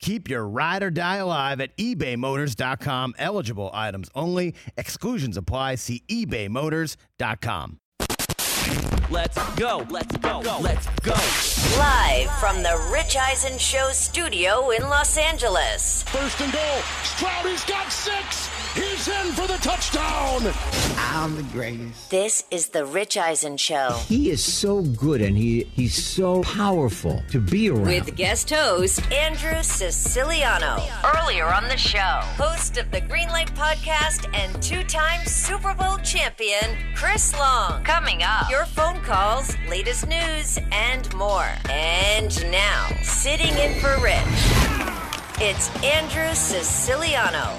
Keep your ride or die alive at ebaymotors.com. Eligible items only. Exclusions apply. See ebaymotors.com. Let's go. Let's go. Let's go. Live from the Rich Eisen Show studio in Los Angeles. First and goal. Stroud, he's got six. He's in for the touchdown. I'm the greatest. This is the Rich Eisen Show He is so good and he he's so powerful to be around. with guest host Andrew Siciliano. Earlier on the show, host of the Greenlight Podcast and two-time Super Bowl champion Chris Long. Coming up, your phone calls, latest news, and more. And now, sitting in for Rich, it's Andrew Siciliano.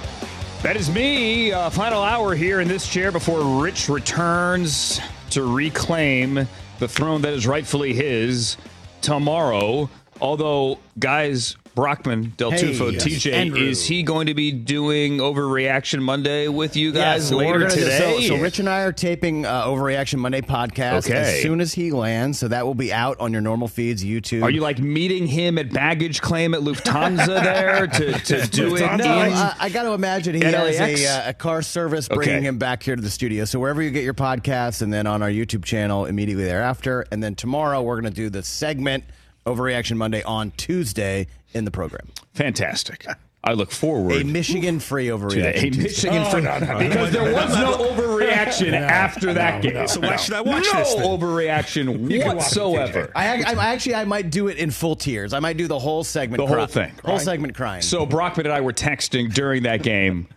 That is me. Uh, final hour here in this chair before Rich returns to reclaim the throne that is rightfully his tomorrow. Although, guys, Brockman, Del Hey, Tufo, yes. TJ, Andrew. is he going to be doing Overreaction Monday with you guys so later today? so, so Rich and I are taping uh, Overreaction Monday podcast Okay. as soon as he lands. So that will be out on your normal feeds, YouTube. Are you like meeting him at baggage claim at Lufthansa there to, to do it? No, I, I got to imagine he has a, uh, a car service bringing Okay. him back here to the studio. So wherever you get your podcasts, and then on our YouTube channel immediately thereafter, and then tomorrow we're going to do the segment Overreaction Monday on Tuesday in the program. Fantastic. I look forward to A Michigan-free overreaction. that. A Tuesday. Michigan free- because there was no overreaction after that game. So why should I watch no this then? overreaction You can watch it, whatsoever. I, I, I actually I might do it in full tears. I might do the whole segment. The whole cry- thing. whole segment crying. So Brockman and I were texting during that game,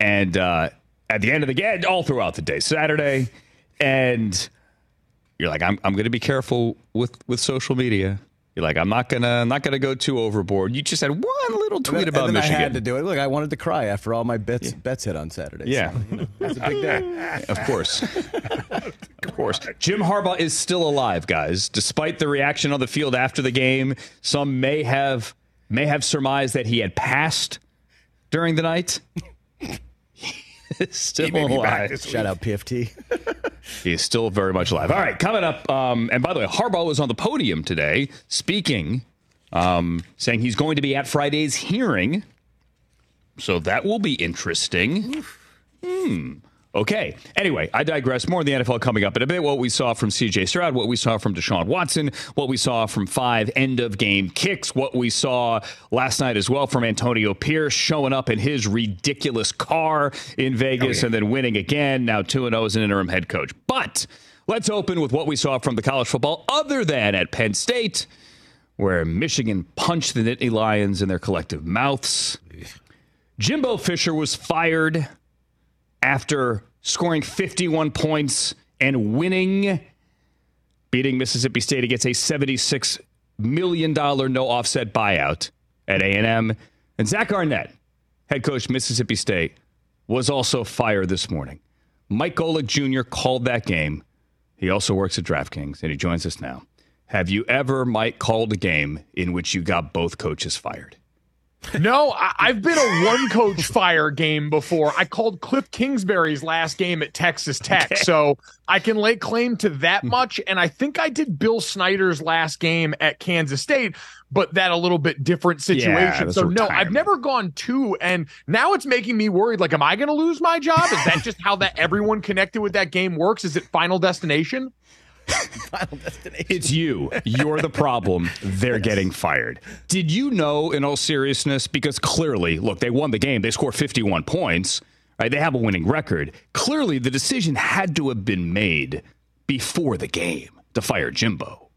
and uh, at the end of the game, all throughout the day, Saturday, and you're like, I'm I'm going to be careful with with social media. You're like, I'm not gonna I'm not gonna go too overboard. You just had one little tweet And about then Michigan. I had to do it. Look, I wanted to cry after all my bets bets hit on Saturday. Yeah. So, you know, it's a big day. Of course. of course. Jim Harbaugh is still alive, guys. Despite the reaction on the field after the game, some may have may have surmised that he had passed during the night. He is still may be back alive. this week. Shout out PFT. He is still very much alive. All right, coming up. Um, and by the way, Harbaugh was on the podium today speaking, um, saying he's going to be at Friday's hearing. So that will be interesting. Hmm. Okay. Anyway, I digress. More in the NFL coming up in a bit. What we saw from CJ Stroud, what we saw from Deshaun Watson, what we saw from five end of game kicks, what we saw last night as well from Antonio Pierce showing up in his ridiculous car in Vegas oh, and then winning again. Now 2 0 as an interim head coach. But let's open with what we saw from the college football other than at Penn State, where Michigan punched the Nittany Lions in their collective mouths. Jimbo Fisher was fired after scoring 51 points and winning, beating Mississippi State against a $76 million no offset buyout at A&M. And Zach Arnett, head coach Mississippi State, was also fired this morning. Mike Golic Jr. called that game. He also works at DraftKings, and he joins us now. Have you ever, Mike, called a game in which you got both coaches fired? No, I- I've been a one coach fire game before. I called Cliff Kingsbury's last game at Texas Tech. So I can lay claim to that much. And I think I did Bill Snyder's last game at Kansas State, but that a little bit different situation. that's so no, I've never gone two. And now it's making me worried. Like, am I going to lose my job? Is that just how that everyone connected with that game works? Is it final destination? Final destination. It's you. You're the problem. They're getting fired. Did you know, in all seriousness, because clearly, look, they won the game, they scored 51 points, right? They have a winning record. Clearly, the decision had to have been made before the game to fire Jimbo.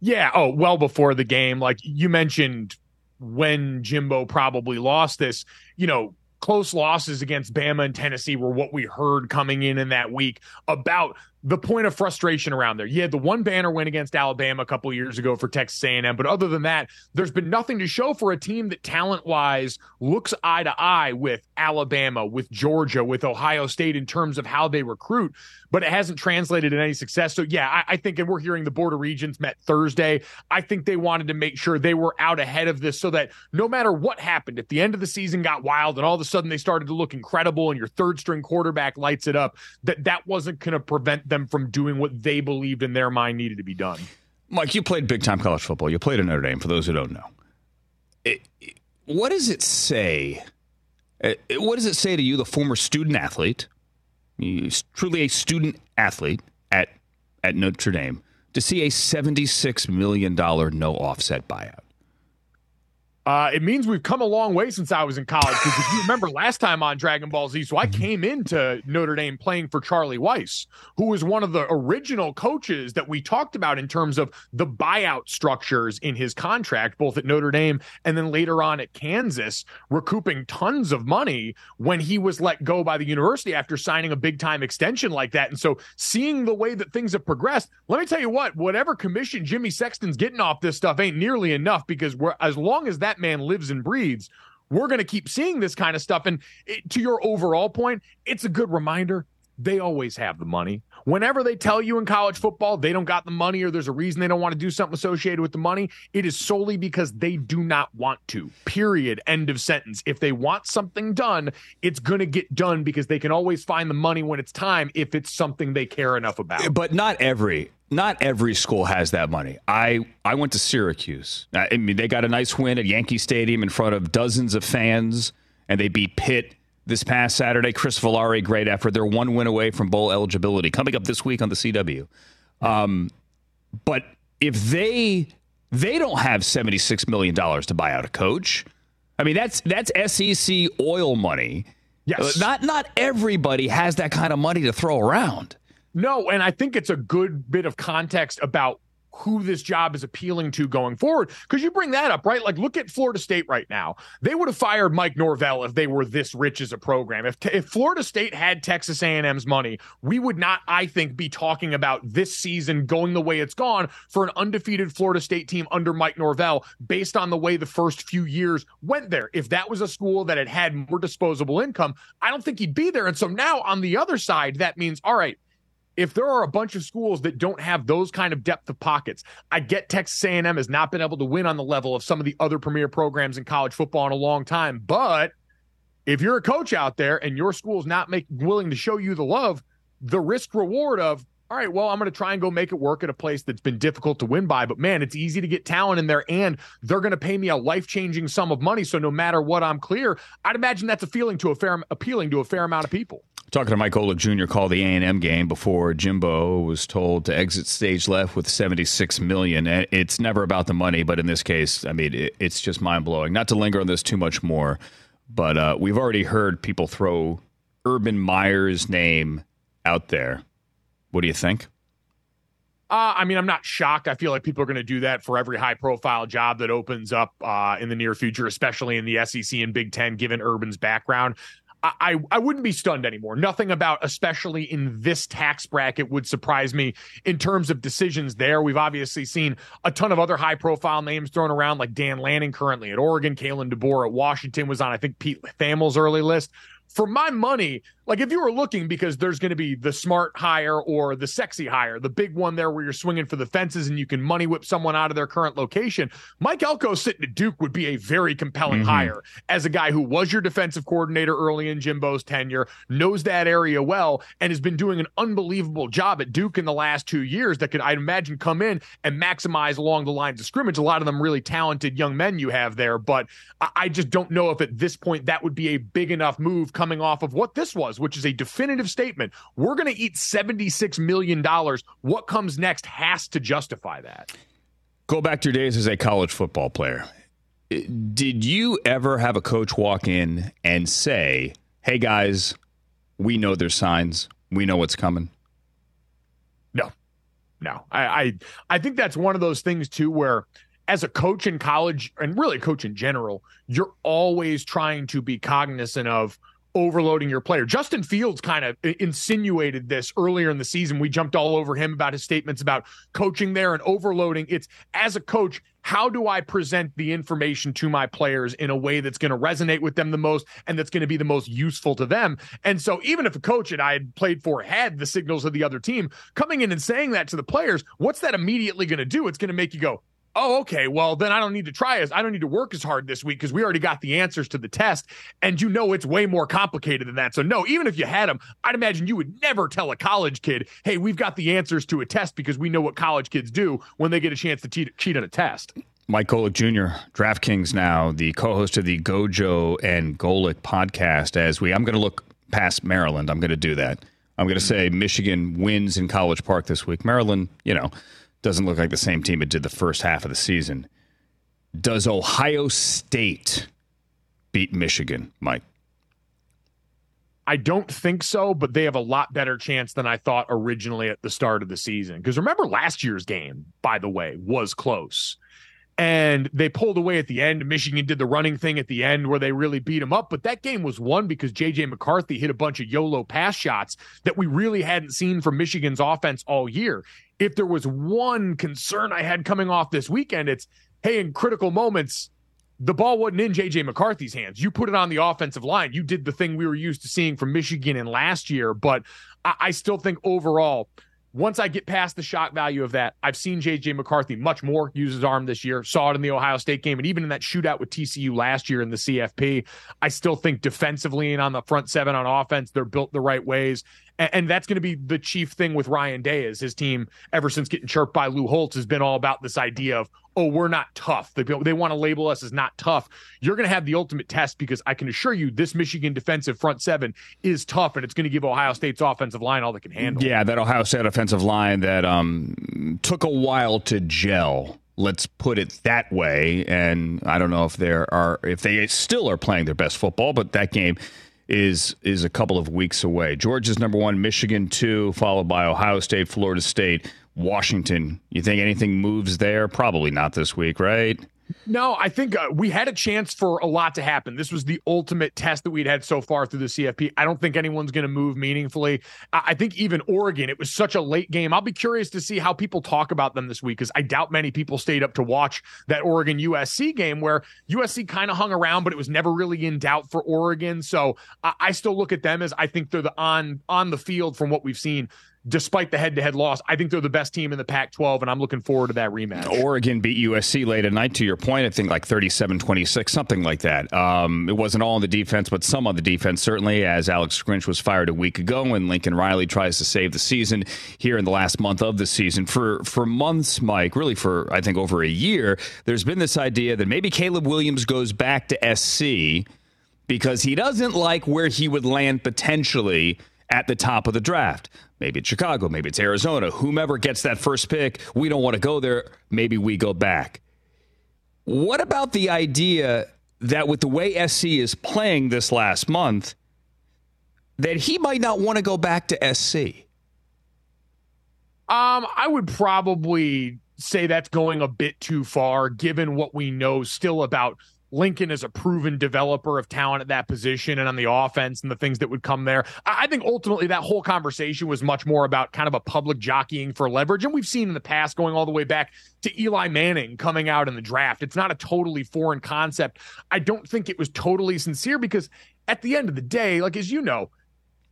Yeah. Oh, well before the game. Like you mentioned when Jimbo probably lost this, you know, close losses against Bama and Tennessee were what we heard coming in in that week about the point of frustration around there. You had the one banner win against Alabama a couple years ago for Texas A&M, but other than that, there's been nothing to show for a team that talent-wise looks eye to eye with Alabama, with Georgia, with Ohio State in terms of how they recruit but it hasn't translated in any success. So yeah, I, I, think, and we're hearing the Board of Regents met Thursday. I think they wanted to make sure they were out ahead of this so that no matter what happened, if the end of the season got wild and all of a sudden they started to look incredible and your third string quarterback lights it up, that that wasn't going to prevent them from doing what they believed in their mind needed to be done. Mike, you played big time college football. You played at Notre Dame. For those who don't know, it, what does it say? Uh, what does it say to you, the former student athlete? Truly a student athlete at at Notre Dame to see a $76 million no offset buyout. Uh, it means we've come a long way since I was in college. Because if you remember last time on Dragon Ball Z, so I mm-hmm. came into Notre Dame playing for Charlie Weis, who was one of the original coaches that we talked about in terms of the buyout structures in his contract, both at Notre Dame and then later on at Kansas, recouping tons of money when he was let go by the university after signing a big time extension like that. And so seeing the way that things have progressed, let me tell you what, whatever commission Jimmy Sexton's getting off this stuff ain't nearly enough because we're, as long as that that man lives and breathes, we're going to keep seeing this kind of stuff. And it, to your overall point, it's a good reminder. They always have the money. Whenever they tell you in college football they don't got the money or there's a reason they don't want to do something associated with the money, it is solely because they do not want to. Period. End of sentence. If they want something done, it's going to get done because they can always find the money when it's time if it's something they care enough about. Eh, but not every not every school has that money. I I went to Syracuse. I mean, they got a nice win at Yankee Stadium in front of dozens of fans, and they beat Pitt this past Saturday. Chris Volare, great effort. They're one win away from bowl eligibility. Coming up this week on the CW. Um, but if they they don't have seventy six million dollars to buy out a coach, I mean that's that's SEC oil money. Yes. Not not everybody has that kind of money to throw around. No, and I think it's a good bit of context about who this job is appealing to going forward. Because you bring that up right? Like look at florida state right now. They would have fired mike norvell if they were this rich as a program. If, if florida state had texas a&m's money we would not i think be talking about this season going the way it's gone for an undefeated florida state team under mike norvell based on the way the first few years went there. If that was a school that had had more disposable income i don't think he'd be there. And so now on the other side that means all right if there are a bunch of schools that don't have those kind of depth of pockets, I get Texas A&M has not been able to win on the level of some of the other premier programs in college football in a long time. But if you're a coach out there and your school's not make, willing to show you the love, the risk reward of all right, well, I'm going to try and go make it work at a place that's been difficult to win by, but man, it's easy to get talent in there and they're going to pay me a life-changing sum of money. So no matter what I'm clear, I'd imagine that's a feeling to a fair appealing to a fair amount of people. Talking to Mike Golic Jr. called the A&M game before Jimbo was told to exit stage left with 76 million. It's never about the money, but in this case, I mean, it's just mind blowing. Not to linger on this too much more, but uh, we've already heard people throw Urban Meyer's name out there. What do you think? Uh, I mean, I'm not shocked. I feel like people are going to do that for every high profile job that opens up uh, in the near future, especially in the SEC and Big Ten, given Urban's background. I, I wouldn't be stunned anymore. Nothing about, especially in this tax bracket, would surprise me in terms of decisions there. We've obviously seen a ton of other high profile names thrown around, like Dan Lanning currently at Oregon, Kalen DeBoer at Washington was on, I think, Pete Thamel's early list. For my money, like if you were looking because there's going to be the smart hire or the sexy hire, the big one there where you're swinging for the fences and you can money whip someone out of their current location, Mike Elko sitting at Duke would be a very compelling mm-hmm. hire as a guy who was your defensive coordinator early in Jimbo's tenure, knows that area well, and has been doing an unbelievable job at Duke in the last two years that could, I'd imagine, come in and maximize along the lines of scrimmage. A lot of them really talented young men you have there, but I just don't know if at this point that would be a big enough move coming off of what this was which is a definitive statement. We're going to eat $76 million. What comes next has to justify that. Go back to your days as a college football player. Did you ever have a coach walk in and say, hey guys, we know there's signs, we know what's coming? No, no. I, I, I think that's one of those things too where as a coach in college and really a coach in general, you're always trying to be cognizant of overloading your player. Justin Fields kind of insinuated this earlier in the season. We jumped all over him about his statements about coaching there and overloading. It's as a coach, how do I present the information to my players in a way that's going to resonate with them the most and that's going to be the most useful to them? And so, even if a coach that I had played for had the signals of the other team coming in and saying that to the players, what's that immediately going to do? It's going to make you go, oh, okay, well, then I don't need to try as I don't need to work as hard this week because we already got the answers to the test. And you know it's way more complicated than that. So, no, even if you had them, I'd imagine you would never tell a college kid, hey, we've got the answers to a test because we know what college kids do when they get a chance to te- cheat on a test. Mike Golic Jr., DraftKings now, the co-host of the Gojo and Golic podcast. As we, I'm going to look past Maryland. I'm going to do that. I'm going to say Michigan wins in College Park this week. Maryland, you know, doesn't look like the same team it did the first half of the season. Does Ohio State beat Michigan, Mike? I don't think so, but they have a lot better chance than I thought originally at the start of the season. Because remember last year's game, by the way, was close and they pulled away at the end. Michigan did the running thing at the end where they really beat them up. But that game was won because JJ McCarthy hit a bunch of YOLO pass shots that we really hadn't seen from Michigan's offense all year. If there was one concern I had coming off this weekend, it's hey, in critical moments, the ball wasn't in JJ McCarthy's hands. You put it on the offensive line. You did the thing we were used to seeing from Michigan in last year. But I, I still think overall, once I get past the shock value of that, I've seen JJ McCarthy much more use his arm this year. Saw it in the Ohio State game and even in that shootout with TCU last year in the CFP. I still think defensively and on the front seven on offense, they're built the right ways. And, and that's going to be the chief thing with Ryan Day is his team, ever since getting chirped by Lou Holtz, has been all about this idea of, oh, we're not tough. They, they want to label us as not tough. You're going to have the ultimate test because I can assure you this Michigan defensive front seven is tough and it's going to give Ohio State's offensive line all they can handle. Yeah, that Ohio State offensive line that um, took a while to gel let's put it that way. And I don't know if there are if they still are playing their best football, but that game is is a couple of weeks away. Georgia's number one, Michigan two, followed by Ohio State, Florida State, Washington. You think anything moves there? Probably not this week, right? No, I think uh, we had a chance for a lot to happen. This was the ultimate test that we'd had so far through the CFP. I don't think anyone's going to move meaningfully. I-, I think even Oregon, it was such a late game. I'll be curious to see how people talk about them this week because I doubt many people stayed up to watch that Oregon USC game where USC kind of hung around, but it was never really in doubt for Oregon. So I, I still look at them as I think they're the on on the field from what we've seen despite the head-to-head loss, I think they're the best team in the Pac-12, and I'm looking forward to that rematch. Oregon beat USC late at night. To your point, I think like 37-26, something like that. Um, it wasn't all on the defense, but some on the defense certainly. As Alex Grinch was fired a week ago, and Lincoln Riley tries to save the season here in the last month of the season. For for months, Mike, really for I think over a year, there's been this idea that maybe Caleb Williams goes back to SC because he doesn't like where he would land potentially at the top of the draft. Maybe it's Chicago, maybe it's Arizona. Whomever gets that first pick, we don't want to go there. Maybe we go back. What about the idea that with the way SC is playing this last month, that he might not want to go back to SC? Um, I would probably say that's going a bit too far, given what we know still about Lincoln is a proven developer of talent at that position and on the offense and the things that would come there. I think ultimately that whole conversation was much more about kind of a public jockeying for leverage. And we've seen in the past, going all the way back to Eli Manning coming out in the draft. It's not a totally foreign concept. I don't think it was totally sincere because at the end of the day, like as you know,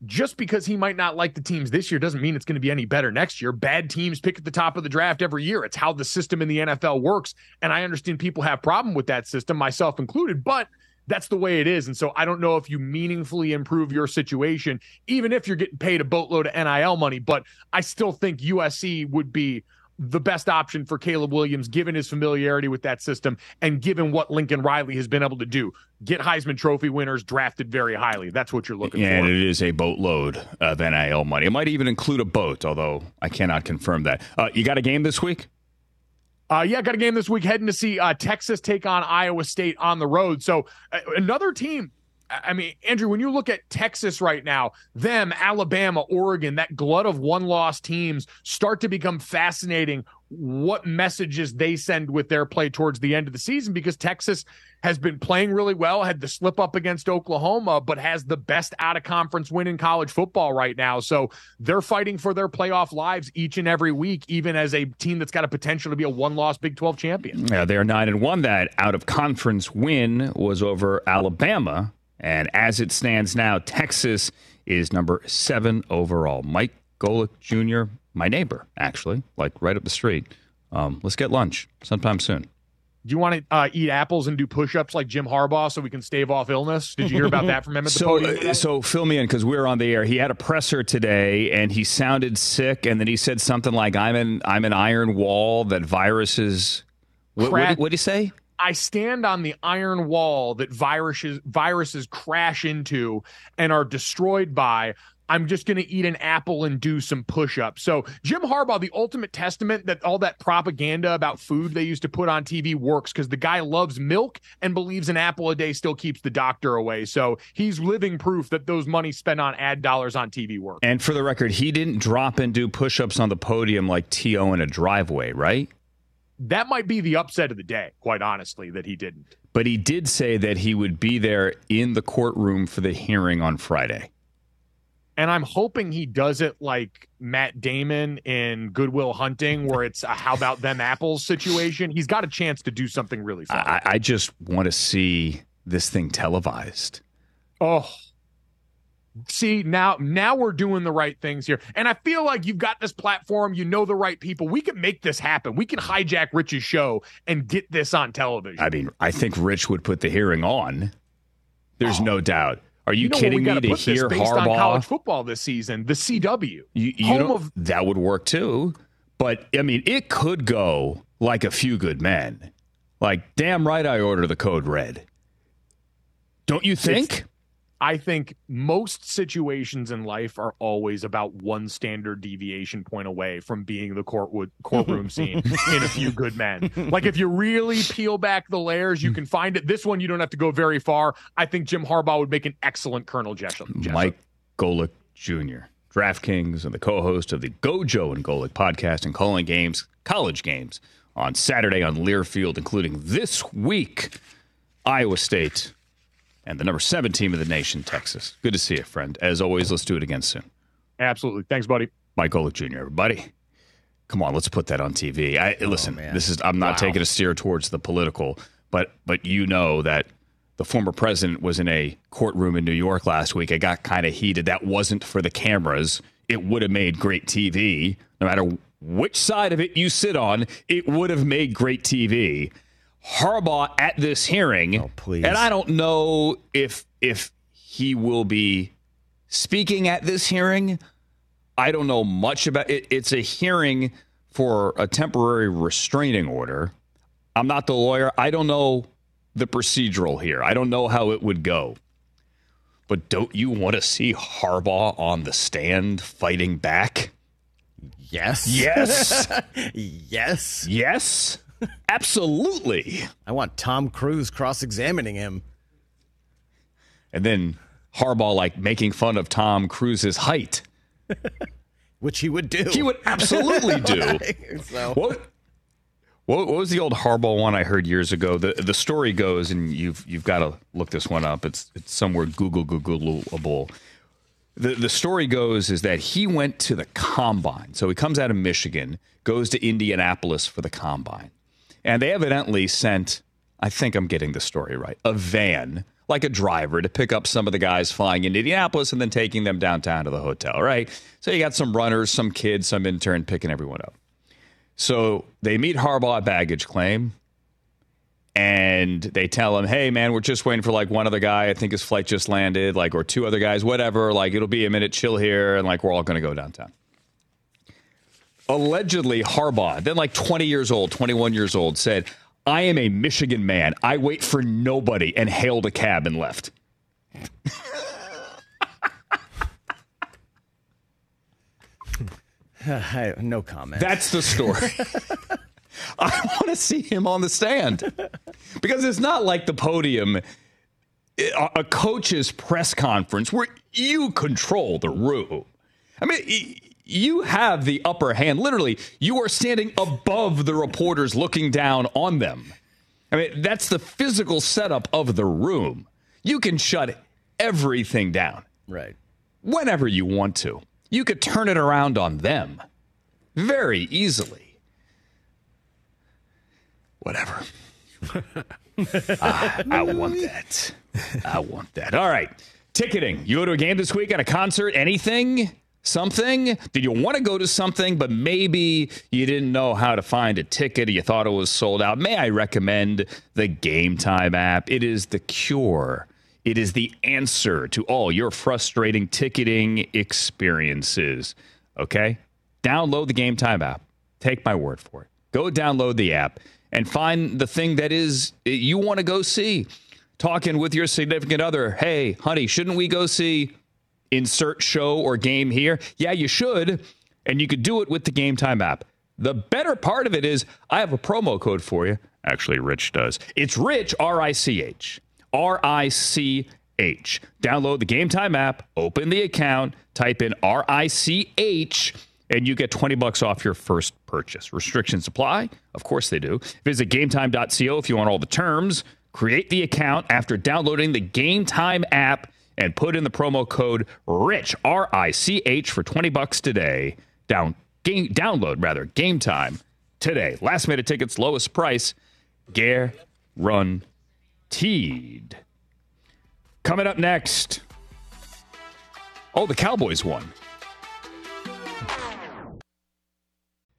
just because he might not like the teams this year doesn't mean it's going to be any better next year. Bad teams pick at the top of the draft every year. It's how the system in the NFL works. And I understand people have problem with that system, myself included, but that's the way it is. And so I don't know if you meaningfully improve your situation, even if you're getting paid a boatload of NIL money, but I still think USC would be the best option for Caleb Williams, given his familiarity with that system and given what Lincoln Riley has been able to do. Get Heisman Trophy winners drafted very highly. That's what you're looking for. And it is a boatload of NIL money. It might even include a boat, although I cannot confirm that. Uh, you got a game this week? Uh, yeah, got a game this week heading to see uh, Texas take on Iowa State on the road. So uh, another team I mean, Andrew, when you look at Texas right now, them, Alabama, Oregon, that glut of one loss teams start to become fascinating what messages they send with their play towards the end of the season because Texas has been playing really well, had the slip up against Oklahoma, but has the best out of conference win in college football right now. So they're fighting for their playoff lives each and every week, even as a team that's got a potential to be a one loss Big 12 champion. Yeah, they're 9 and 1. That out of conference win was over Alabama. And as it stands now, Texas is number seven overall. Mike Golic Jr., my neighbor, actually, like right up the street. Um, let's get lunch sometime soon. Do you want to uh, eat apples and do push-ups like Jim Harbaugh so we can stave off illness? Did you hear about that from him at the so, podium? uh, so fill me in because we're on the air. He had a presser today, and he sounded sick, and then he said something like, "I'm an I'm an iron wall that viruses." What, what, what did he say? I stand on the iron wall that viruses viruses crash into and are destroyed by. I'm just going to eat an apple and do some push ups. So, Jim Harbaugh, the ultimate testament that all that propaganda about food they used to put on TV works because the guy loves milk and believes an apple a day still keeps the doctor away. So, he's living proof that those money spent on ad dollars on TV work. And for the record, he didn't drop and do push ups on the podium like T.O. in a driveway, right? That might be the upset of the day, quite honestly, that he didn't. But he did say that he would be there in the courtroom for the hearing on Friday. And I'm hoping he does it like Matt Damon in Good Will Hunting, where it's a how about them apples situation. He's got a chance to do something really fun. I, I just want to see this thing televised. Oh, see now now we're doing the right things here and i feel like you've got this platform you know the right people we can make this happen we can hijack rich's show and get this on television i mean i think rich would put the hearing on there's oh. no doubt are you, you know kidding me to hear based Harbaugh? On college football this season, the CW, you, you home of that would work too. But I mean, it could go like a few good men. Like, damn right, I order the code red. Don't you think? It's, I think most situations in life are always about one standard deviation point away from being the courtwood, courtroom scene in A Few Good Men. Like if you really peel back the layers, you can find it. This one, you don't have to go very far. I think Jim Harbaugh would make an excellent Colonel Jessep. Mike Golic Jr., DraftKings and the co-host of the Gojo and Golic podcast and calling games, college games on Saturday on Learfield, including this week, Iowa State and the number seven team of the nation, Texas. Good to see you, friend. As always, let's do it again soon. Absolutely. Thanks, buddy. Mike Golic Jr., everybody. Come on, let's put that on TV. I, oh, listen, man. this is I'm not wow. taking a steer towards the political, but but you know that the former president was in a courtroom in New York last week. It got kind of heated. That wasn't for the cameras. It would have made great TV. No matter which side of it you sit on, it would have made great TV. Harbaugh at this hearing. Oh, please. And I don't know if if he will be speaking at this hearing. I don't know much about it. It's a hearing for a temporary restraining order. I'm not the lawyer. I don't know the procedural here. I don't know how it would go. But don't you want to see Harbaugh on the stand fighting back? Yes. Yes. yes. Yes. Absolutely. I want Tom Cruise cross examining him. And then Harbaugh like making fun of Tom Cruise's height. Which he would do. He would absolutely do. so. What, what, what was the old Harbaugh one I heard years ago? The the story goes, and you've you've got to look this one up. It's it's somewhere Google Googleable. The the story goes is that he went to the combine. So he comes out of Michigan, goes to Indianapolis for the combine. And they evidently sent, I think I'm getting the story right, a van, like a driver, to pick up some of the guys flying into Indianapolis and then taking them downtown to the hotel, right? So you got some runners, some kids, some intern picking everyone up. So they meet Harbaugh at baggage claim and they tell him, "Hey, man, we're just waiting for like one other guy. I think his flight just landed, like, or two other guys, whatever. Like, it'll be a minute. Chill here, and like, we're all going to go downtown." Allegedly Harbaugh, then like 20 years old, 21 years old, said, I am a Michigan man. I wait for nobody and hailed a cab and left. no comment. That's the story. I want to see him on the stand because it's not like the podium. a, coach's press conference where you control the room. I mean, you have the upper hand. Literally, you are standing above the reporters looking down on them. I mean, that's the physical setup of the room. You can shut everything down Right. whenever you want to. You could turn it around on them very easily. Whatever. Ah, I want that. I want that. All right. Ticketing. You go to a game this week, at a concert, anything? Something? Did you want to go to something, but maybe you didn't know how to find a ticket or you thought it was sold out? May I recommend the Game Time app? It is the cure. It is the answer to all your frustrating ticketing experiences. Okay? Download the Game Time app. Take my word for it. Go download the app and find the thing that is eh, you want to go see. Talking with your significant other. Hey, honey, shouldn't we go see insert show or game here? Yeah, you should. And you could do it with the Game Time app. The better part of it is I have a promo code for you. Actually, Rich does. It's Rich, R I C H. R I C H. Download the Game Time app, open the account, type in R I C H, and you get 20 bucks off your first purchase. Restrictions apply? Of course they do. Visit gametime.co if you want all the terms. Create the account after downloading the Game Time app and put in the promo code RICH, R I C H, for 20 bucks today. Down, game, download, rather, Game Time today. Last minute tickets, lowest price, guaranteed. Coming up next. Oh, the Cowboys won.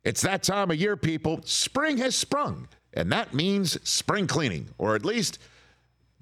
It's that time of year, people. Spring has sprung, and that means spring cleaning, or at least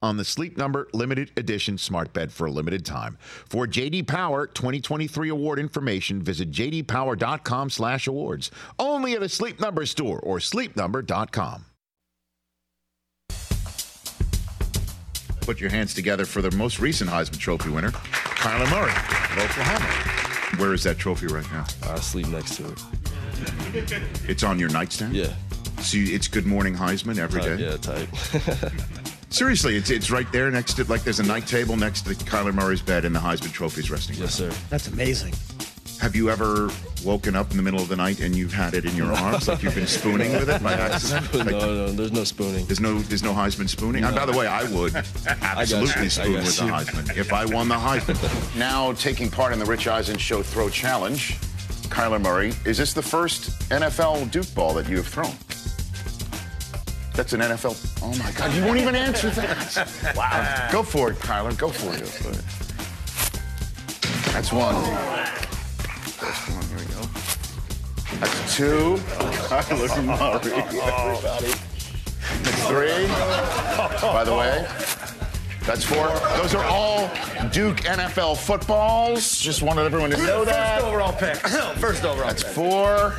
on the Sleep Number limited edition smart bed for a limited time. For JD Power 2023 award information, visit jdpower.com/awards. Only at a Sleep Number store or sleepnumber.com. Put your hands together for the most recent Heisman Trophy winner, Kyler Murray of Oklahoma. Where is that trophy right now? I sleep next to it. It's on your nightstand. Yeah. So you- it's Good Morning Heisman every Type, day. yeah, type. Seriously, it's it's right there next to like there's a night table next to Kyler Murray's bed and the Heisman Trophy's resting. yes, sir. That's amazing. Have you ever woken up in the middle of the night and you've had it in your arms like you've been spooning with it by accident? no, Like, no, there's no spooning. There's no there's no Heisman spooning. And by the way, I would absolutely I spoon got with the. Heisman if I won the Heisman. now taking part in the Rich Eisen Show Throw Challenge, Kyler Murray. Is this the first NFL Duke ball that you have thrown? That's an NFL. Oh my God! You won't even answer that. Wow. Go for it, Kyler. Go for it. That's one. First one. Here we go. That's two. Kyler Murray. Everybody. That's three. By the way, That's four. Those are all Duke NFL footballs. Just wanted everyone to know that. First overall pick. First overall That's pick. four.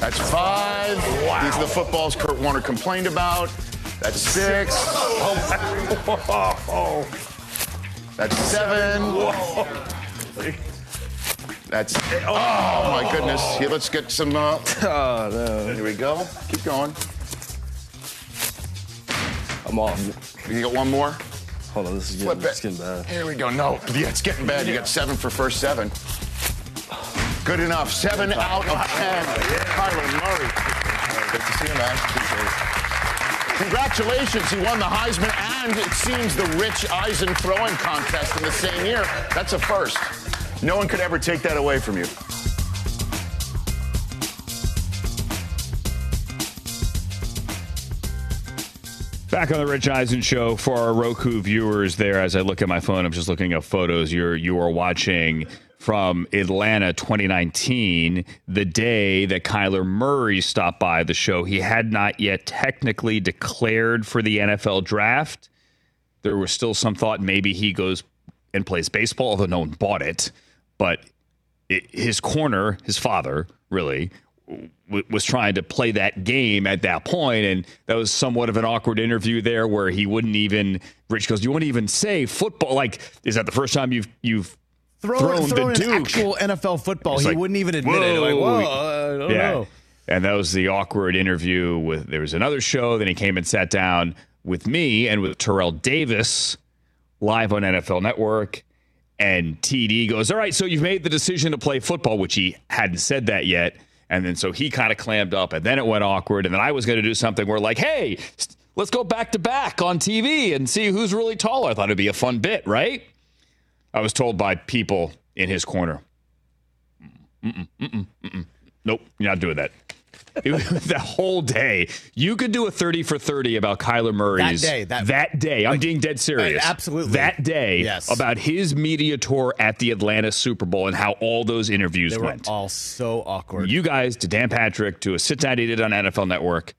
That's five. Wow. These are the footballs Kurt Warner complained about. That's six. Oh, That's seven. Whoa. That's oh my goodness. Here, let's get some. Uh, Oh, no. here we go. Keep going. I'm off. You got one more. Hold on, this is Flip getting, it. it's getting bad. Here we go. No, yeah, it's getting bad. You got seven for first seven. Good enough. Seven out of ten. Kyler Murray. Good to see you, man. Appreciate it. Congratulations. He won the Heisman and it seems the Rich Eisen throwing contest in the same year. That's a first. No one could ever take that away from you. Back on the Rich Eisen show for our Roku viewers there. As I look at my phone, I'm just looking at photos. You're you are watching from Atlanta 2019, the day that Kyler Murray stopped by the show. He had not yet technically declared for the NFL draft. There was still some thought maybe he goes and plays baseball, although no one bought it. But it, his corner, his father, really w- was trying to play that game at that point, and that was somewhat of an awkward interview there, where he wouldn't even. Rich goes, "You wouldn't even say football. Like, is that the first time you've you've Throw, thrown throw the Duke?" actual NFL football. He like, wouldn't even admit it. Like, whoa, I don't yeah. know. And that was the awkward interview with there was another show, then he came and sat down with me and with Terrell Davis live on NFL Network. And TD goes, All right, so you've made the decision to play football, which he hadn't said that yet. And then so he kind of clammed up, and then it went awkward. And then I was going to do something where, like, hey, let's go back to back on TV and see who's really taller. I thought it'd be a fun bit, right? I was told by people in his corner, Mm-mm, mm-mm, mm-mm. Nope, you're not doing that. the whole day. You could do a 30 for 30 about Kyler Murray's day, that- day. I'm being dead serious. Uh, absolutely. That day Yes. about his media tour at the Atlanta Super Bowl and how all those interviews They were went. all so awkward. You guys to Dan Patrick to a sit down he did on NFL Network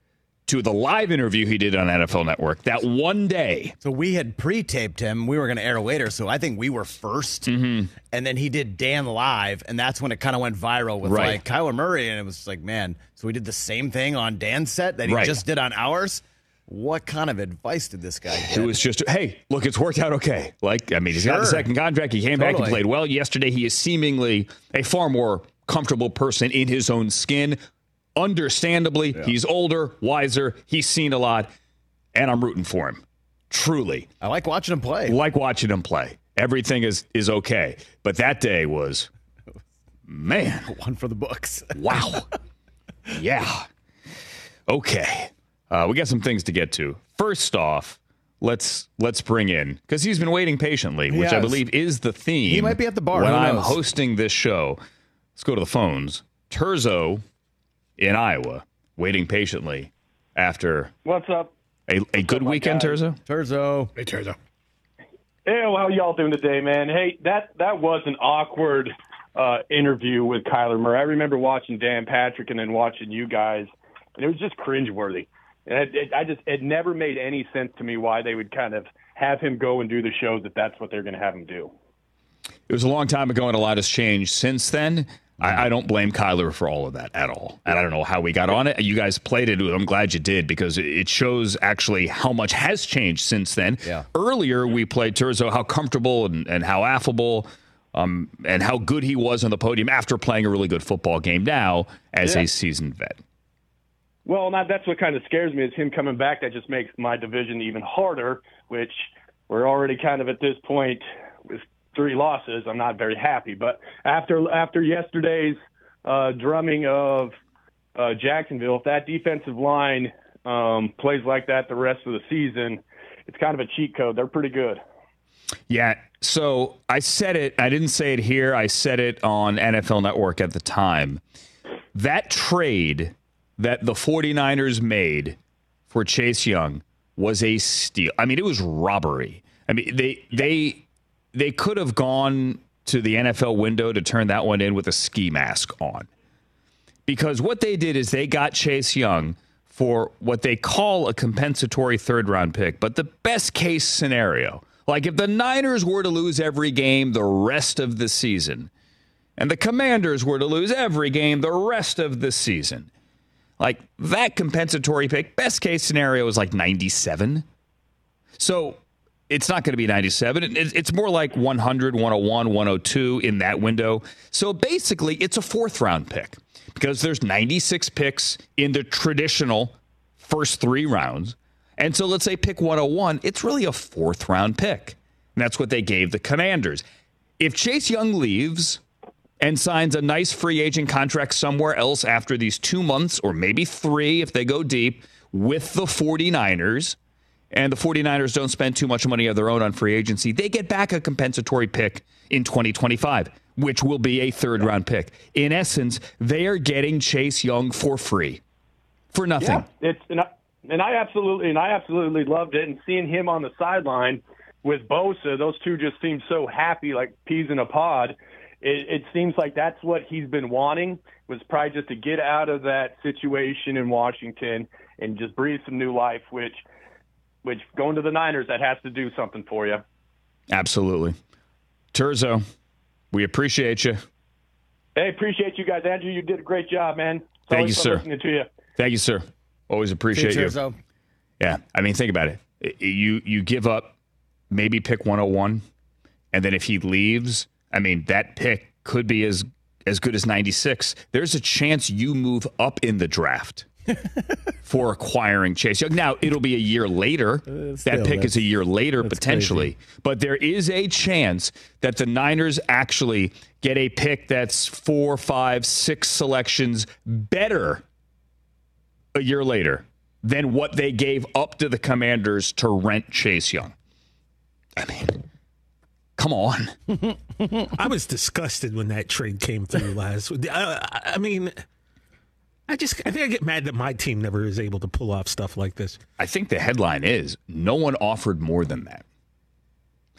to the live interview he did on NFL Network. That one day. So we had pre-taped him. We were going to air later, so I think we were 1st Mm-hmm. And then he did Dan live, and that's when it kind of went viral with Right. like Kyler Murray, and it was like, man. So we did the same thing on Dan's set that he Right. just did on ours. What kind of advice did this guy get? It was just, hey, look, it's worked out okay. Like, I mean, he's got the second contract. He came back and played well. Yesterday, he is seemingly a far more comfortable person in his own skin. Understandably, he's older, wiser. He's seen a lot, and I'm rooting for him. Truly, I like watching him play. like watching him play. Everything is is okay, but that day was, man, One for the books. wow, yeah, okay. Uh, we got some things to get to. First off, let's let's bring in because he's been waiting patiently, which I believe is the theme. He might be at the bar. when I'm hosting this show. Let's go to the phones. Terzo in Iowa, waiting patiently after What's up? a, a good my weekend. guy? Terzo, Turzo. Hey, Terzo. Hey, well, how y'all doing today, man? Hey, that that was an awkward uh, interview with Kyler Murray. I remember watching Dan Patrick and then watching you guys, and it was just cringeworthy. And it, it, I just it never made any sense to me why they would kind of have him go and do the shows if that's what they're going to have him do. it was a long time ago, and a lot has changed since then. I, I don't blame Kyler for all of that at all. And I don't know how we got on it. You guys played it. I'm glad you did because it- it shows actually how much has changed since then. Yeah. Earlier, we played Terzo, how comfortable and, and how affable um, and how good he was on the podium after playing a really good football game now as Yeah. a seasoned vet. Well, not, that's what kind of scares me is him coming back. That just makes my division even harder, which we're already kind of at this point with three losses. I'm not very happy. But after after yesterday's uh, drumming of uh, Jacksonville, if that defensive line um, plays like that the rest of the season, it's kind of a cheat code. They're pretty good. Yeah. So I said it. I didn't say it here. I said it on NFL Network at the time. That trade that the 49ers made for Chase Young was a steal. I mean, it was robbery. I mean, they they they could have gone to the NFL window to turn that one in with a ski mask on. Because what they did is they got Chase Young for what they call a compensatory third round pick, but the best case scenario, like if the Niners were to lose every game the rest of the season, and the Commanders were to lose every game the rest of the season, like that compensatory pick, best case scenario is like 97. So it's not going to be 97. It's more like 100, 101, 102 in that window. So basically, it's a fourth round pick because there's 96 picks in the traditional first three rounds. And so let's say pick 101, it's really a fourth round pick. And that's what they gave the Commanders. If Chase Young leaves and signs a nice free agent contract somewhere else after these two months or maybe three if they go deep with the 49ers, and the 49ers don't spend too much money of their own on free agency, they get back a compensatory pick in 2025, which will be a third round pick. In essence, they are getting Chase Young for free, for nothing. Yeah, it's and I, and I absolutely and I absolutely loved it. And seeing him on the sideline with Bosa, those two just seem so happy, like peas in a pod. It, it seems like that's what he's been wanting was probably just to get out of that situation in Washington and just breathe some new life. Which, which going to the Niners, that has to do something for you. Absolutely. Turzo, we appreciate you. Hey, appreciate you guys, Andrew. You did a great job, man. It's Thank you, fun sir. Listening to you. Thank you, sir. Always appreciate See you. Turzo. Yeah, I mean, think about it. You you give up maybe pick 101, and then if he leaves, I mean, that pick could be as as good as 96. There's a chance you move up in the draft for acquiring Chase Young. Now it'll be a year later. Uh, that still, pick is a year later that's potentially, but there is a chance that the Niners actually get a pick that's four, five, six selections better a year later than what they gave up to the Commanders to rent Chase Young. I mean, come on. I was disgusted when that trade came through last. I, I- I mean, I just I think I get mad that my team never is able to pull off stuff like this. I think the headline is no one offered more than that.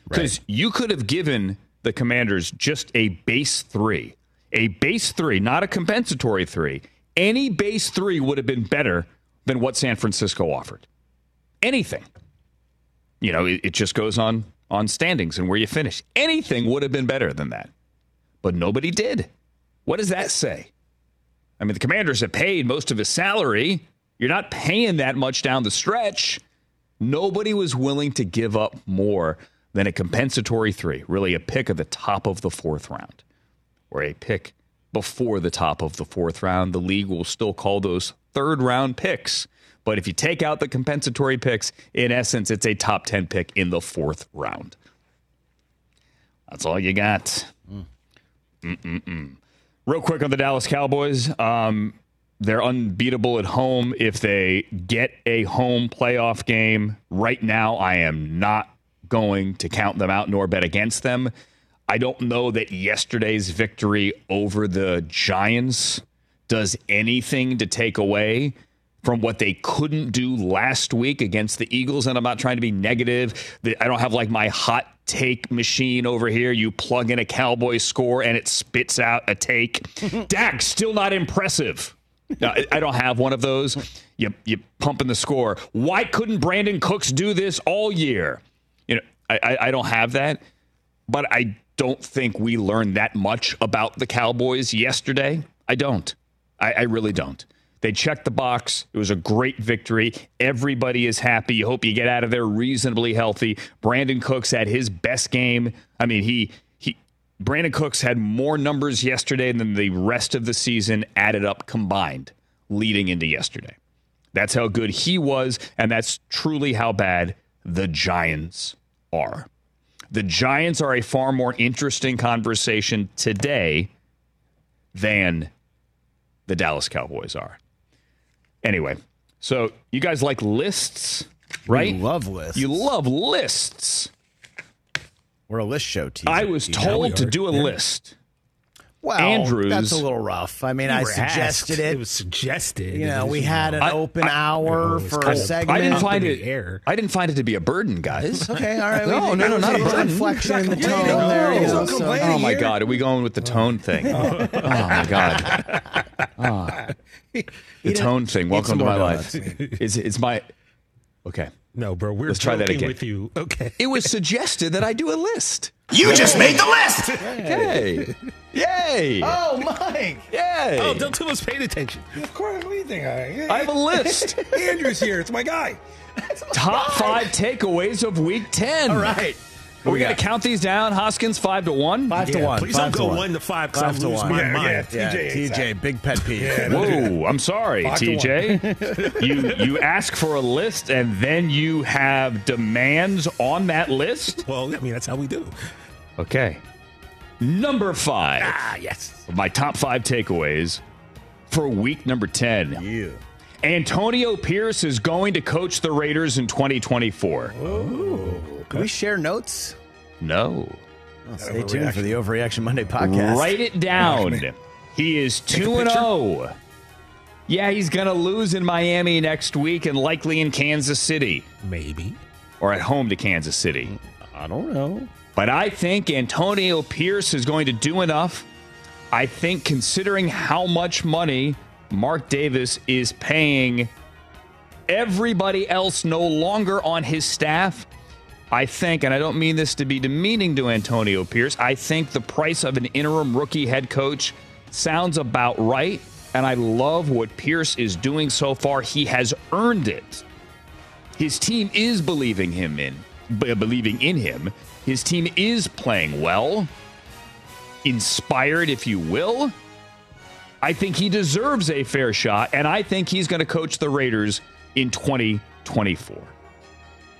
Because you could have given the Commanders just a base three, a base three, not a compensatory three. Any base three would have been better than what San Francisco offered. Anything. You know, it, it just goes on on standings and where you finish. Anything would have been better than that. But nobody did. What does that say? I mean, the commanders have paid most of his salary. You're not paying that much down the stretch. Nobody was willing to give up more than a compensatory three, really a pick at the top of the fourth round, or a pick before the top of the fourth round. The league will still call those third round picks. But if you take out the compensatory picks, in essence, it's a top 10 pick in the fourth round. That's all you got. Mm. Mm-mm-mm. Real quick on the Dallas Cowboys. Um, they're unbeatable at home if they get a home playoff game. Right now, I am not going to count them out nor bet against them. I don't know that yesterday's victory over the Giants does anything to take away from what they couldn't do last week against the Eagles. And I'm not trying to be negative. I don't have like my hot take machine over here. You plug in a Cowboy score and it spits out a take. Dak, still not impressive. No, I- don't have one of those. You you pumping the score. Why couldn't Brandin Cooks do this all year? You know, I, I, I don't have that. But I don't think we learned that much about the Cowboys yesterday. I don't. I, I really don't. They checked the box. It was a great victory. Everybody is happy. You hope you get out of there reasonably healthy. Brandin Cooks had his best game. I mean, he he Brandin Cooks had more numbers yesterday than the rest of the season added up combined leading into yesterday. That's how good he was, and that's truly how bad the Giants are. The Giants are a far more interesting conversation today than the Dallas Cowboys are. Anyway, so you guys like lists, right? We love lists. You love lists. We're a list show team. I was told to do a list. Well, Andrews- that's a little rough. I mean, I suggested asked. it. It was suggested. You know, we had an I- open I- hour it for a of- segment. I didn't find it. air. I didn't find it to be a burden, guys. Okay, all right. No, no, no, not a burden. inflection in the tone complaining. there. You know, so- Oh my. God, are we going with the tone thing? oh my God. Ah. the tone thing. Welcome to my life. It's it's my okay. No, bro, we're Let's try that joking again. with you. Okay. It was suggested that I do a list. You just made the list! Yay! Yay! Oh, Mike! Yay! Oh, Del was paying attention. Of course, what do you think? I, I have a list. Andrew's here. It's my guy. Top five takeaways of Week Ten. All right. Are we We going to count these down, Hoskins? Five to one. Five to one. please five don't go one. one to five 'cause Five I'll to lose one. my Yeah, mind. yeah, Yeah, TJ. TJ, big pet peeve. Yeah, Whoa! I'm sorry, Five TJ. you you ask for a list and then you have demands on that list. Well, I mean, that's how we do. Okay. Number five. Ah, yes. My top five takeaways for week number ten. Yeah. Antonio Pierce is going to coach the Raiders in 2024. Can we share notes? No. Oh, well, stay tuned for the Overreaction Monday podcast. Write it down. He is 2 and 0. Yeah, he's going to lose in Miami next week and likely in Kansas City Maybe. or at home to Kansas City. I don't know. But I think Antonio Pierce is going to do enough. I think considering how much money Mark Davis is paying everybody else no longer on his staff, I think, and I don't mean this to be demeaning to Antonio Pierce, I think the price of an interim rookie head coach sounds about right. And I love what Pierce is doing so far. He has earned it. His team is believing him in, believing in him. His team is playing well, inspired, if you will. I think he deserves a fair shot, and I think he's going to coach the Raiders in 2024.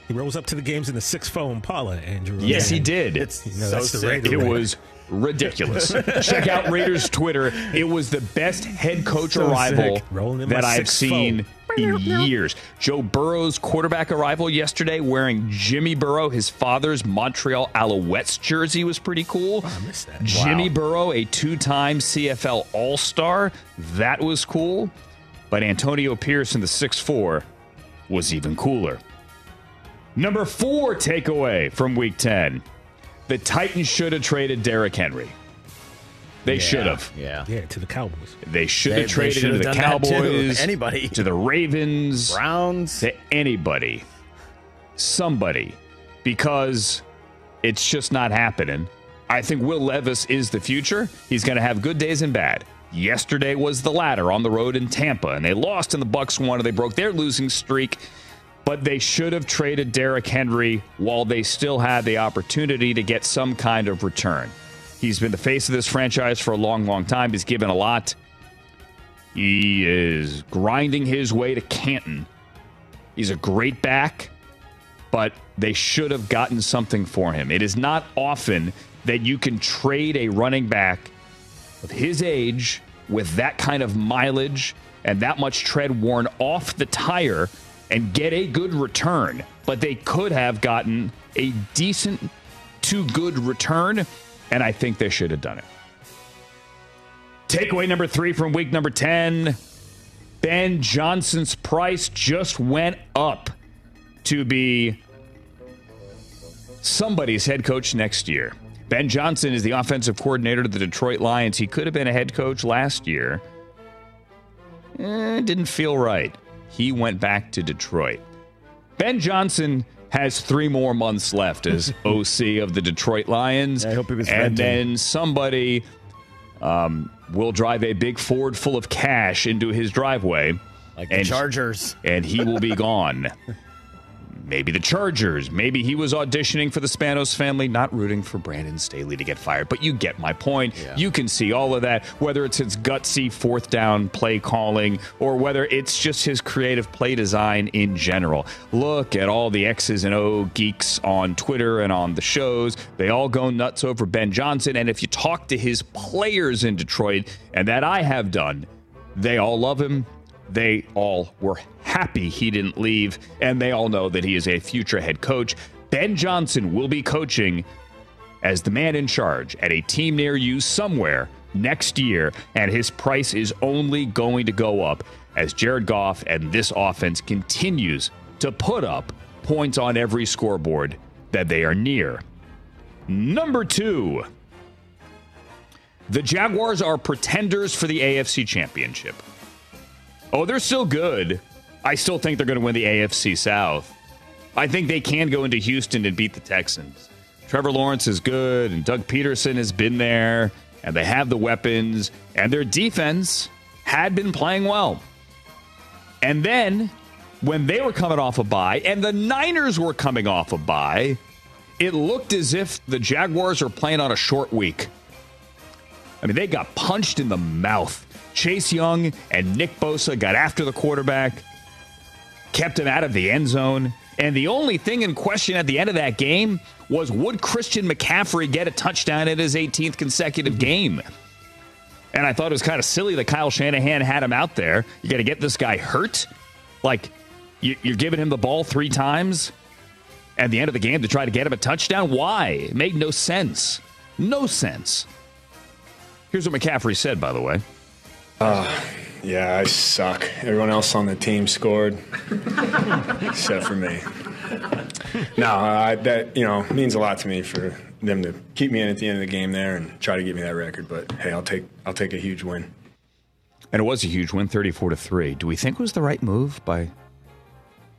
He rolls up to the games in the six four Impala, Andrew. Yes, he did. It's You know, so that's the sick. Raider It way. was ridiculous. Check out Raiders Twitter. It was the best head coach So arrival sick. Rolling in my that I've seen foe. in years. Joe Burrow's quarterback arrival yesterday wearing Jimmy Burrow, his father's Montreal Alouettes jersey was pretty cool. Oh, I missed that. Jimmy Burrow, a two-time CFL All-Star, that was cool. But Antonio Pierce in the 6 4 was even cooler. Number four takeaway from week 10. The Titans should have traded Derrick Henry. They should have. Yeah. Yeah, to the Cowboys. They should have traded should to the have done. Cowboys, Anybody. to the Ravens, Browns. to anybody, somebody, because it's just not happening. I think Will Levis is the future. He's going to have good days and bad. Yesterday was the latter on the road in Tampa, and they lost, and the Bucks won, and they broke their losing streak. But they should have traded Derrick Henry while they still had the opportunity to get some kind of return. He's been the face of this franchise for a long, long time. He's given a lot. He is grinding his way to Canton. He's a great back, but they should have gotten something for him. It is not often that you can trade a running back of his age with that kind of mileage and that much tread worn off the tire and get a good return. But they could have gotten a decent to good return, and I think they should have done it. Takeaway number three from week number 10 Ben Johnson's price just went up to be somebody's head coach next year. Ben Johnson is the offensive coordinator to the Detroit Lions. He could have been a head coach last year. Eh, didn't feel right. He went back to Detroit. Ben Johnson has three more months left as OC of the Detroit Lions. I hope he was and renting. then somebody um, will drive a big Ford full of cash into his driveway. Like the and- Chargers. and he will be gone. Maybe the Chargers. Maybe he was auditioning for the Spanos family, not rooting for Brandon Staley to get fired. But you get my point. You can see all of that, whether it's his gutsy fourth down play calling or whether it's just his creative play design in general. Look at all the X's and O geeks on Twitter and on the shows. They all go nuts over Ben Johnson. And if you talk to his players in Detroit, and that I have done, they all love him. They all were happy he didn't leave, and they all know that he is a future head coach. Ben Johnson will be coaching as the man in charge at a team near you somewhere next year, and his price is only going to go up as Jared Goff and this offense continues to put up points on every scoreboard that they are near. Number two. The Jaguars are pretenders for the AFC Championship. Oh, they're still good. I still think they're going to win the AFC South. I think they can go into Houston and beat the Texans. Trevor Lawrence is good, and Doug Pederson has been there, and they have the weapons, and their defense had been playing well. And then when they were coming off a bye, and the Niners were coming off a bye, it looked as if the Jaguars are playing on a short week. I mean, they got punched in the mouth. Chase Young and Nick Bosa got after the quarterback, kept him out of the end zone. And the only thing in question at the end of that game was would Christian McCaffrey get a touchdown in his 18th consecutive mm-hmm. game? And I thought it was kind of silly that Kyle Shanahan had him out there. You got to get this guy hurt. Like, you- you're giving him the ball three times at the end of the game to try to get him a touchdown? Why? It made no sense. No sense. Here's what McCaffrey said, by the way. Uh, yeah, I suck. Everyone else on the team scored, except for me. No, I, that you know means a lot to me for them to keep me in at the end of the game there and try to get me that record. But hey, I'll take I'll take a huge win. And it was a huge win, 34 to 3. Do we think it was the right move by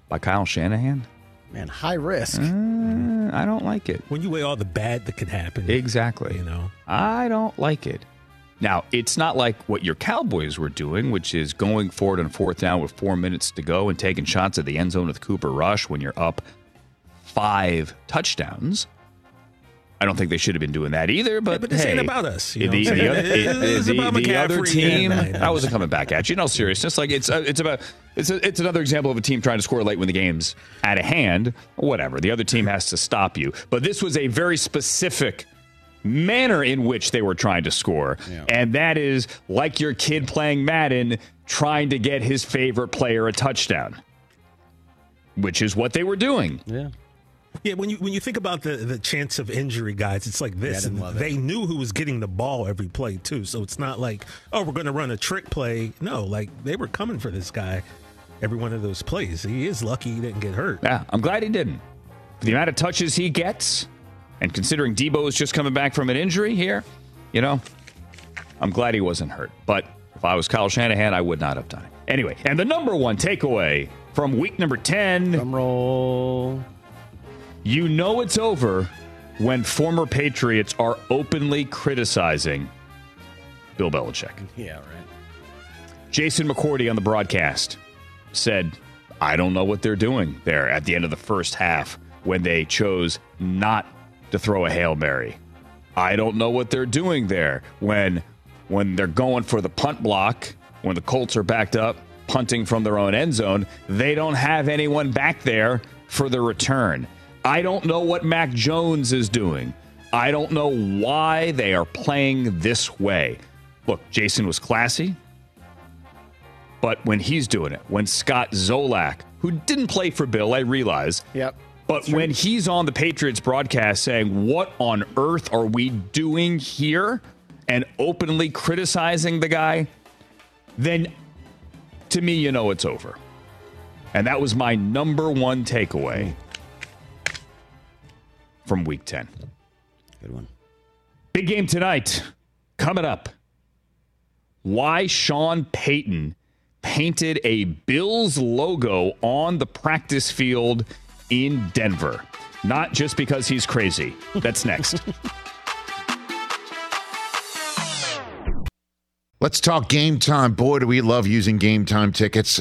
by Kyle Shanahan? Man, high risk. Uh, I don't like it. When you weigh all the bad that could happen. Exactly. You know. I don't like it. Now, it's not like what your Cowboys were doing, which is going forward on fourth down with four minutes to go and taking shots at the end zone with Cooper Rush when you're up five touchdowns. I don't think they should have been doing that either, but, but this hey, ain't about us, you know the, the, the- about the other team, I wasn't coming back at you. In all seriousness, like it's uh, it's about it's a, it's another example of a team trying to score late when the game's at a hand. Whatever, the other team has to stop you. But this was a very specific manner in which they were trying to score, and that is like your kid playing Madden trying to get his favorite player a touchdown, which is what they were doing. Yeah. Yeah, when you when you think about the, the chance of injury, guys, it's like this. didn't and love it. they knew who was getting the ball every play too, so it's not like oh we're going to run a trick play. No, like they were coming for this guy every one of those plays. He is lucky he didn't get hurt. Yeah, I'm glad he didn't. The amount of touches he gets, and considering Deebo is just coming back from an injury here, you know, I'm glad he wasn't hurt. But if I was Kyle Shanahan, I would not have done it. Anyway, and the number one takeaway from week number 10 Drum roll. you know it's over when former Patriots are openly criticizing Bill Belichick. Yeah, right. Jason McCourty on the broadcast said, I don't know what they're doing there at the end of the first half when they chose not to throw a Hail Mary. I don't know what they're doing there when when they're going for the punt block, when the Colts are backed up, punting from their own end zone, they don't have anyone back there for the return. I don't know what Mac Jones is doing. I don't know why they are playing this way. Look, Jason was classy. But when he's doing it, when Scott Zolak, who didn't play for Bill, I realize. Yep. But when he's on the Patriots broadcast saying, What on earth are we doing here? and openly criticizing the guy, then to me, you know it's over. And that was my number one takeaway from week 10. Good one. Big game tonight. Coming up. Why Sean Payton painted a Bills logo on the practice field in Denver. Not just because he's crazy. That's next. Let's talk game time. Boy, do we love using game time tickets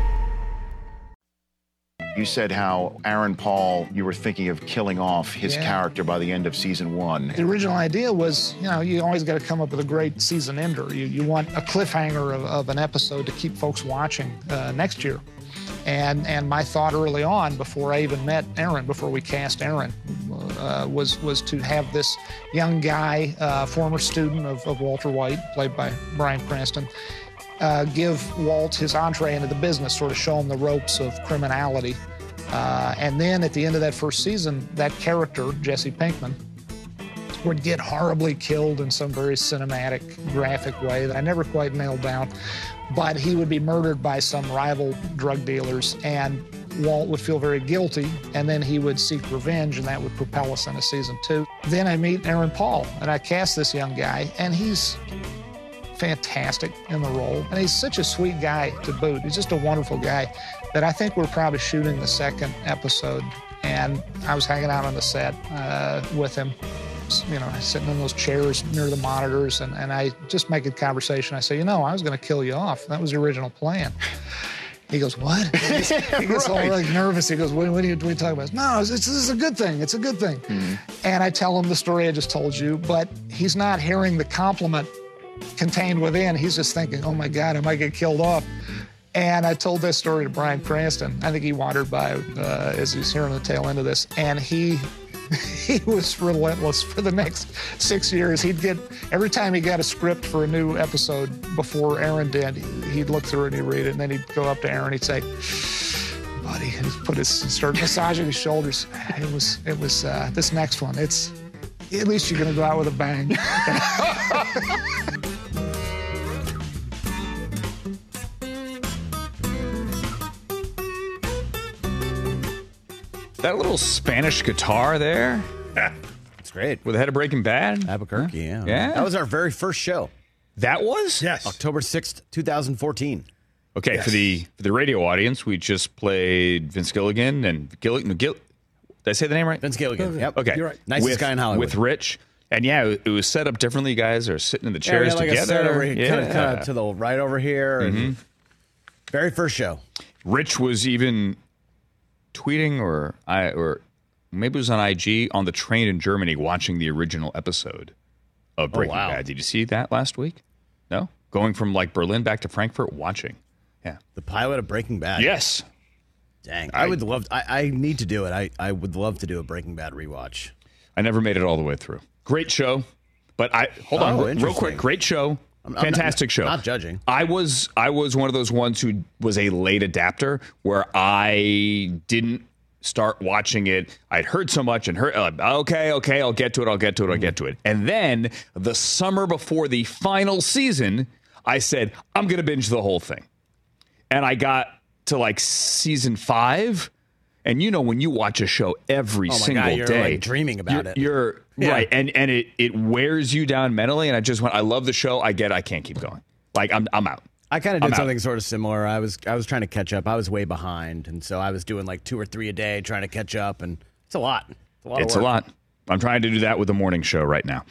You said how Aaron Paul, you were thinking of killing off his Yeah. character by the end of season one. The original idea was, you know, you always got to come up with a great season ender. You, you want a cliffhanger of, of an episode to keep folks watching uh, next year. And and my thought early on, before I even met Aaron, before we cast Aaron, uh, was was to have this young guy, uh, former student of, of Walter White, played by Bryan Cranston, uh, give Walt his entree into the business, sort of show him the ropes of criminality. Uh, and then at the end of that first season, that character, Jesse Pinkman, would get horribly killed in some very cinematic, graphic way that I never quite nailed down. But he would be murdered by some rival drug dealers, and Walt would feel very guilty, and then he would seek revenge, and that would propel us into season two. Then I meet Aaron Paul, and I cast this young guy, and he's fantastic in the role. And he's such a sweet guy to boot. He's just a wonderful guy that I think we're probably shooting the second episode. And I was hanging out on the set uh, with him, you know, sitting in those chairs near the monitors. And, and I just make a conversation. I say, you know, I was going to kill you off. That was the original plan. He goes, what? He gets, he gets all like nervous. He goes, what, what, are you, what are you talking about? No, it's, it's, this is a good thing. It's a good thing. And I tell him the story I just told you, but he's not hearing the compliment contained within. He's just thinking, oh my God, I might get killed off. And I told this story to Bryan Cranston. I think he wandered by uh, as he was hearing the tail end of this. And he he was relentless for the next six years. He'd get every time he got a script for a new episode before Aaron did, he'd look through it and he'd read it, and then he'd go up to Aaron. He'd say, "Buddy," and he'd put his start massaging his shoulders. It was it was uh, this next one. It's at least you're gonna go out with a bang. That little Spanish guitar there. It's great. With the head of Breaking Bad. Albuquerque, yeah. Yeah. That was our very first show. That was? Yes. October 6th, 2014. Okay, for the for the radio audience, we just played Vince Gilligan and Gilligan. Gill, did I say the name right? Vince Gilligan. Yep. Okay, You're right. Nicest with, guy in Hollywood. with Rich. And yeah, it was set up differently. Guys are sitting in the chairs had like a together. set over here, yeah. kind, of, kind of to the right over here. And Mhm. Very first show. Rich was even tweeting, or I, or maybe it was on IG on the train in Germany, watching the original episode of Oh, Breaking wow. Bad. Did you see that last week? No, going from like Berlin back to Frankfurt, watching. Yeah, The pilot of Breaking Bad. Yes. Dang. I, would love, I, I need to do it. I, I would love to do a Breaking Bad rewatch. I never made it all the way through. Great show, but I hold on Oh, real- real quick. Great show, I'm- I'm fantastic not- show. not judging. I was I was one of those ones who was a late adapter where I didn't start watching it. I'd heard so much and heard uh, okay, okay, I'll get to it, I'll get to it, I'll get to it. And then the summer before the final season, I said I'm going to binge the whole thing. And I got to like season 5 and you know when you watch a show every Oh God, single you're, day, like, dreaming about you're- it. You're Yeah. right, and and it it wears you down mentally. And I just went, I love the show. I get, I can't keep going. Like I'm I'm out. I kind of I'm did out. something sort of similar. I was I was trying to catch up. I was way behind, and so I was doing like two or three a day, trying to catch up, and it's a lot. It's a lot. It's a lot. I'm trying to do that with the morning show right now.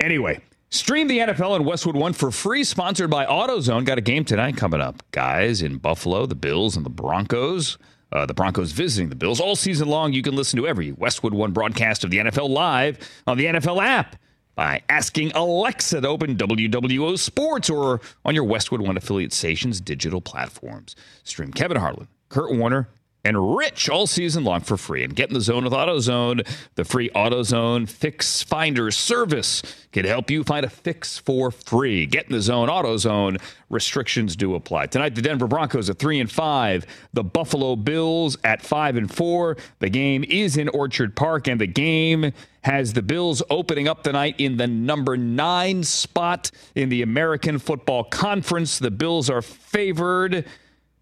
Anyway, stream the NFL and Westwood One for free, sponsored by AutoZone. Got a game tonight coming up, guys, in Buffalo, the Bills and the Broncos. Uh, the Broncos visiting the Bills all season long. You can listen to every Westwood One broadcast of the NFL live on the NFL app by asking Alexa to open WWO Sports or on your Westwood One affiliate station's digital platforms. Stream Kevin Harlan, Kurt Warner, and rich all season long for free. And get in the zone with AutoZone. The free AutoZone Fix Finder service can help you find a fix for free. Get in the zone, AutoZone. Restrictions do apply. Tonight, the Denver Broncos at three and five. The Buffalo Bills at five and four. The game is in Orchard Park, and the game has the Bills opening up tonight in the number nine spot in the American Football Conference. The Bills are favored.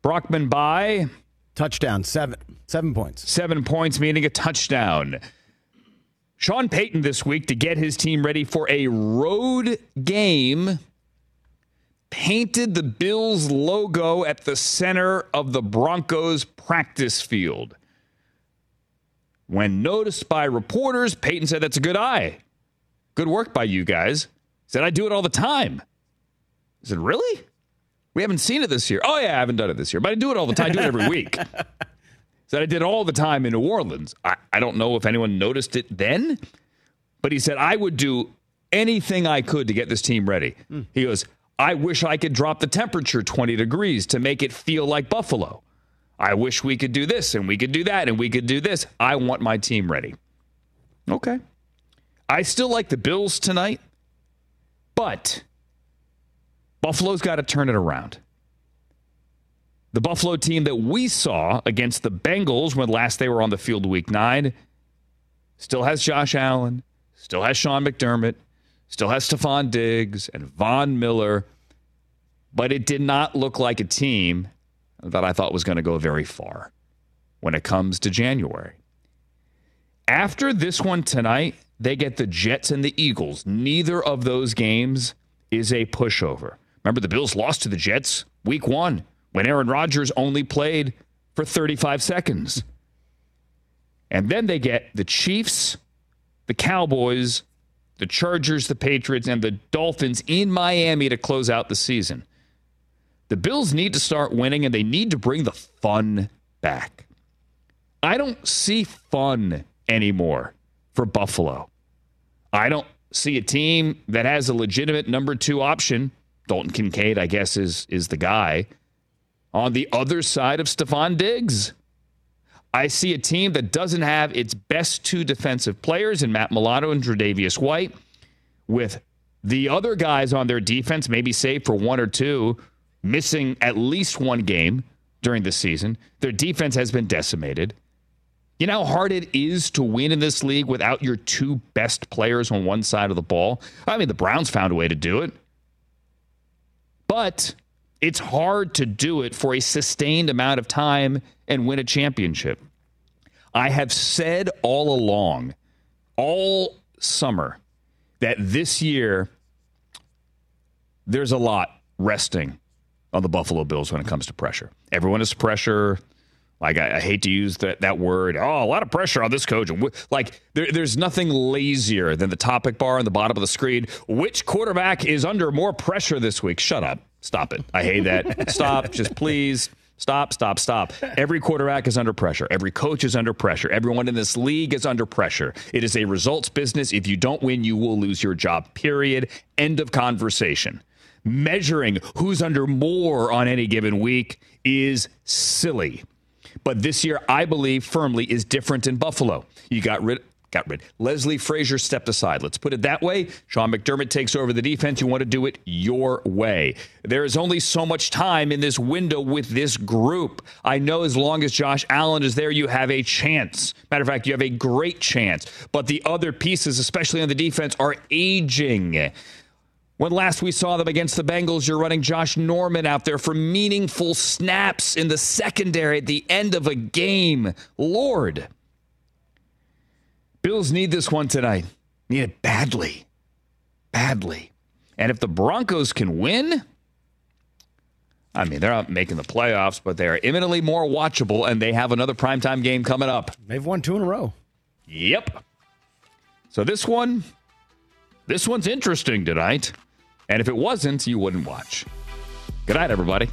Brockman by touchdown seven seven points. Seven points, meaning a touchdown. Sean Payton this week to get his team ready for a road game painted the Bills logo at the center of the Broncos practice field. When noticed by reporters, Payton said, That's a good eye. Good work by you guys. He said, I do it all the time. I said, Really? We haven't seen it this year. Oh, yeah, I haven't done it this year, but I do it all the time. I do it every week. said, I did all the time in New Orleans. I, I don't know if anyone noticed it then, but he said, I would do anything I could to get this team ready. Mm. He goes, I wish I could drop the temperature 20 degrees to make it feel like Buffalo. I wish we could do this and we could do that and we could do this. I want my team ready. Okay. I still like the Bills tonight, but Buffalo's got to turn it around. The Buffalo team that we saw against the Bengals when last they were on the field week nine still has Josh Allen, still has Sean McDermott, still has Stefon Diggs and Von Miller, but it did not look like a team that I thought was going to go very far when it comes to January. After this one tonight, they get the Jets and the Eagles. Neither of those games is a pushover. Remember, the Bills lost to the Jets week one when Aaron Rodgers only played for 35 seconds. And then they get the Chiefs, the Cowboys, the Chargers, the Patriots, and the Dolphins in Miami to close out the season. The Bills need to start winning and they need to bring the fun back. I don't see fun anymore for Buffalo. I don't see a team that has a legitimate number two option Dalton Kincaid, I guess, is is the guy. On the other side of Stefon Diggs, I see a team that doesn't have its best two defensive players in Matt Milano and Tre'Davious White, with the other guys on their defense, maybe save for one or two, missing at least one game during the season. Their defense has been decimated. You know how hard it is to win in this league without your two best players on one side of the ball? I mean, the Browns found a way to do it. But it's hard to do it for a sustained amount of time and win a championship. I have said all along, all summer, that this year there's a lot resting on the Buffalo Bills when it comes to pressure. Everyone is pressure. Like I, I, hate to use that that word. Oh, a lot of pressure on this coach. Like there, there's nothing lazier than the topic bar on the bottom of the screen. Which quarterback is under more pressure this week? Shut up. Stop it. I hate that. stop. Just please. Stop, stop, stop. Every quarterback is under pressure. Every coach is under pressure. Everyone in this league is under pressure. It is a results business. If you don't win, you will lose your job. Period. End of conversation. Measuring who's under more on any given week is silly. But this year, I believe firmly is different in Buffalo. You got rid got rid. Leslie Frazier stepped aside. Let's put it that way. Sean McDermott takes over the defense. You want to do it your way. There is only so much time in this window with this group. I know as long as Josh Allen is there, you have a chance. Matter of fact, you have a great chance. But the other pieces, especially on the defense, are aging. When last we saw them against the Bengals, you're running Josh Norman out there for meaningful snaps in the secondary at the end of a game. Lord. Bills need this one tonight. Need it badly. Badly. And if the Broncos can win, I mean, they're not making the playoffs, but they are imminently more watchable, and they have another primetime game coming up. They've won two in a row. Yep. So this one, this one's interesting tonight. And if it wasn't, you wouldn't watch. Good night, everybody.